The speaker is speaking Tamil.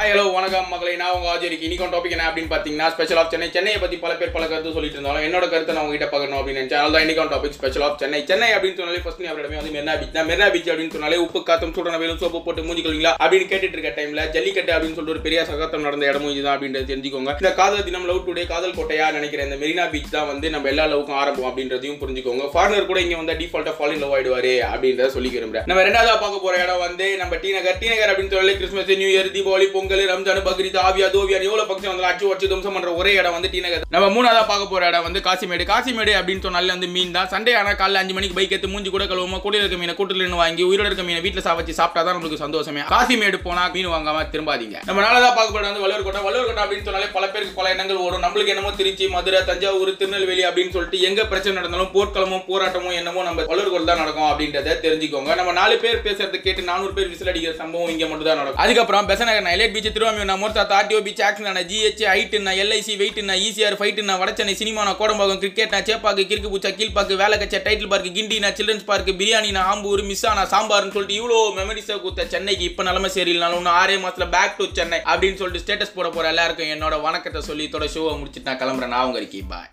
ஹாய் ஹலோ வணக்கம் மக்களை. நான் உங்க ஆஜரிக்கு இன்னைக்கு டாபிக் என்ன அப்படின்னு பார்த்தீங்கன்னா ஸ்பெஷல் ஆஃப் சென்னை. சென்னையை பற்றி பல பேர் பல கருத்து சொல்லிட்டு இருந்தாலும் என்னோட கருத்தை நான் உங்ககிட்ட பகிரணும் அப்படின்னு நினச்சேன். அதனால தான் இன்னைக்கு topic special of Chennai. Chennai அப்படின்னு சொன்னாலே ஃபர்ஸ்ட் அவரிடமே வந்து மெரினா பீச் தான் மெரினா பீச் அப்படின்னு சொன்னாலே உப்பு காத்தம் சூடான வேலும் சோப்பு போட்டு மூஞ்சி கழுவிங்களா அப்படின்னு கேட்டுட்டு இருக்க டைம்ல ஜல்லிக்கட்டு அப்படின்னு சொல்லிட்டு ஒரு பெரிய சகாத்தம் நடந்த இடமும் இதுதான் அப்படின்றது தெரிஞ்சுக்கோங்க. இந்த காதல் தினம் லவ் டுடே காதல் கோட்டையா நினைக்கிற இந்த மெரினா பீச் தான் வந்து நம்ம எல்லா லவ்க்கும் ஆரம்பம் அப்படின்றதையும் புரிஞ்சுக்கோங்க. ஃபாரினர் கூட இங்கே வந்து டிஃபால்ட்டாக ஃபாலின் லவ் ஆயிடுவாரு அப்படின்றத சொல்லி விரும்புறேன். நம்ம ரெண்டாவது பார்க்க போற இடம் வந்து நம்ம டி நகர். டி நகர் அப்படின்னு சொல்லி Christmas new year Deepavali Pongal Ramzan Bakrid ஆவியா தோவியா எவ்வளவு ஃபங்க்ஷன் வந்து அச்சு வச்சு தும்சம் பண்ற ஒரே இடம் வந்து டி நகர். நம்ம மூணாவதா பார்க்க போற இடம் வந்து காசிமேடு. காசிமேடு அப்படின்னு சொன்னாலே வந்து மீன் தான். சண்டே ஆனா காலைல அஞ்சு மணிக்கு பைக் எடுத்து மூஞ்சி கூட கழுவுமா கூடையில் இருக்க மீனை கூட்டில் நின்று வாங்கி உயிரோட இருக்க மீனை வீட்டில் சாப்பிச்சு சாப்பிட்டா தான் நம்மளுக்கு சந்தோஷமே. காசிமேடு போனா மீன் வாங்காம திரும்பாதீங்க. நம்ம நாளதா பார்க்க போறது வந்து வள்ளுவர் கோட்டை வள்ளுவர் கோட்டை அப்படின்னு சொன்னாலே பல பேருக்கு பல எண்ணங்கள் வரும் நம்மளுக்கு என்னமோ திருச்சி மதுரை தஞ்சாவூர் திருநெல்வேலி அப்படின்னு சொல்லிட்டு எங்க பிரச்சனை நடந்தாலும் போர்க்களமும் போராட்டமும் என்னமோ நம்ம வள்ளுவர் கோட்டை தான் நடக்கும் அப்படின்றத தெரிஞ்சுக்கோங்க. நம்ம நாலு பேர் பேசுறது கேட்டு நானூறு பேர் விசில் அடிக்கிற சம்பவம் இங்க மட்டும் தான் நடக்கும். அதுக்கப்புறம் பெசநகர் எலைட் பீச் திருவாமியூர்னா மோர்த்தா ஆர்டிஓ பீச் ஆக்ஷன் ஜிஹெச் ஹைட்டுனா எல்ஐசி வெயிட்னா ஈசிஆர் ஃபைட்டுனா வடச்சென்னை சினிமானா கோடம்பாக்கம் கிரிக்கெட்னா சேப்பாக்கு கிறுக்கு பூச்சா கீழ்பாக்கு வேலைக்கச்ச டைட்டில் பார்க்கு கிண்டினா சில்ட்ரன்ஸ் பார்க்கு பிரியாணினா ஆம்பூர் மிஸ்ஸானா சாம்பார்னு சொல்லிட்டு இவ்வளோ மெமரிஸை கொடுத்த சென்னைக்கு இப்போ நிலமை சரியில்லைனாலும் இன்னும் ஆறே மாதத்தில் பேக் டு சென்னை அப்படின்னு சொல்லிட்டு ஸ்டேட்டஸ் போட போகிற எல்லாருக்கும் என்னோட வணக்கத்தை சொல்லி இதோட ஷோவை முடிச்சுட்டு நான் கிளம்புறேன். நான் உங்க இருக்கி பாய்